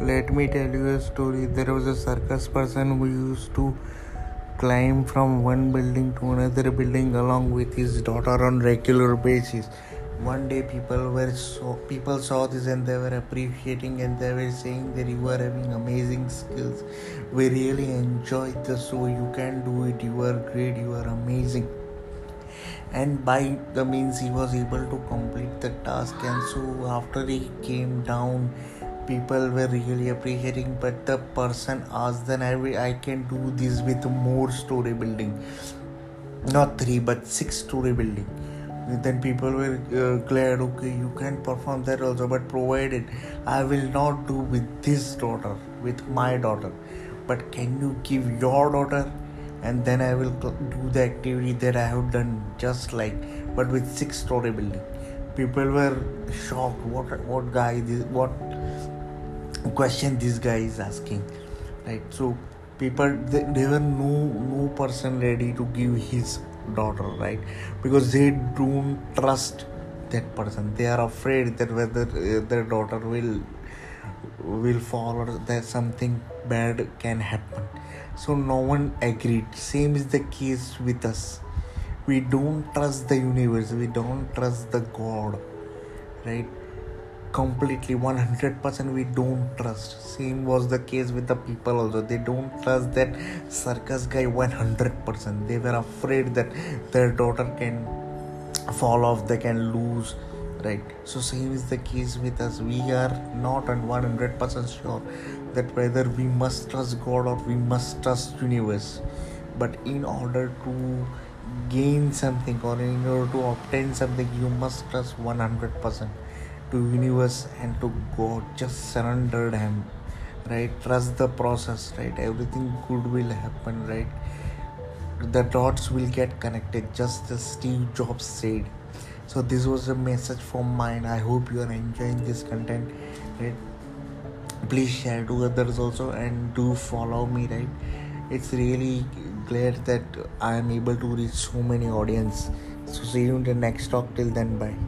let me tell you a story. There was a circus person who used to climb from one building to another building along with his daughter on regular basis. One day people were so people saw this and they were appreciating and they were saying that you are having amazing skills. We really enjoyed the show. You can do it. You are great. You are amazing and by the means he was able to complete the task and so after he came down people were really appreciating but the person asked then I, I can do this with more story building. Not three but six story building. Then people were uh, glad okay you can perform that also but provided i will not do with this daughter with my daughter. But can you give your daughter? And then I will do the activity that I have done just like but with six story building. People were shocked. What what guy this what question this guy is asking, right? So people they, they were no no person ready to give his daughter right? Because they don't trust that person. They are afraid that whether uh, their daughter will will fall or that something bad can happen. So no one agreed. Same is the case with us. We don't trust the universe. We don't trust the god. Right completely. 100% we don't trust. Same was the case with the people also. They don't trust that circus guy 100% they were afraid that their daughter can fall off they can lose right? So same is the case with us. We are not 100% sure that whether we must trust god or we must trust universe. But in order to gain something or in order to obtain something you must trust 100% to universe and to god just surrender him right? Trust the process right? Everything good will happen right? The dots will get connected just as steve jobs said. So this was a message from mine. I hope you are enjoying this content right? Please share to others also and do follow me right? It's really glad that i am able to reach so many audience. So see you in the next talk. Till then bye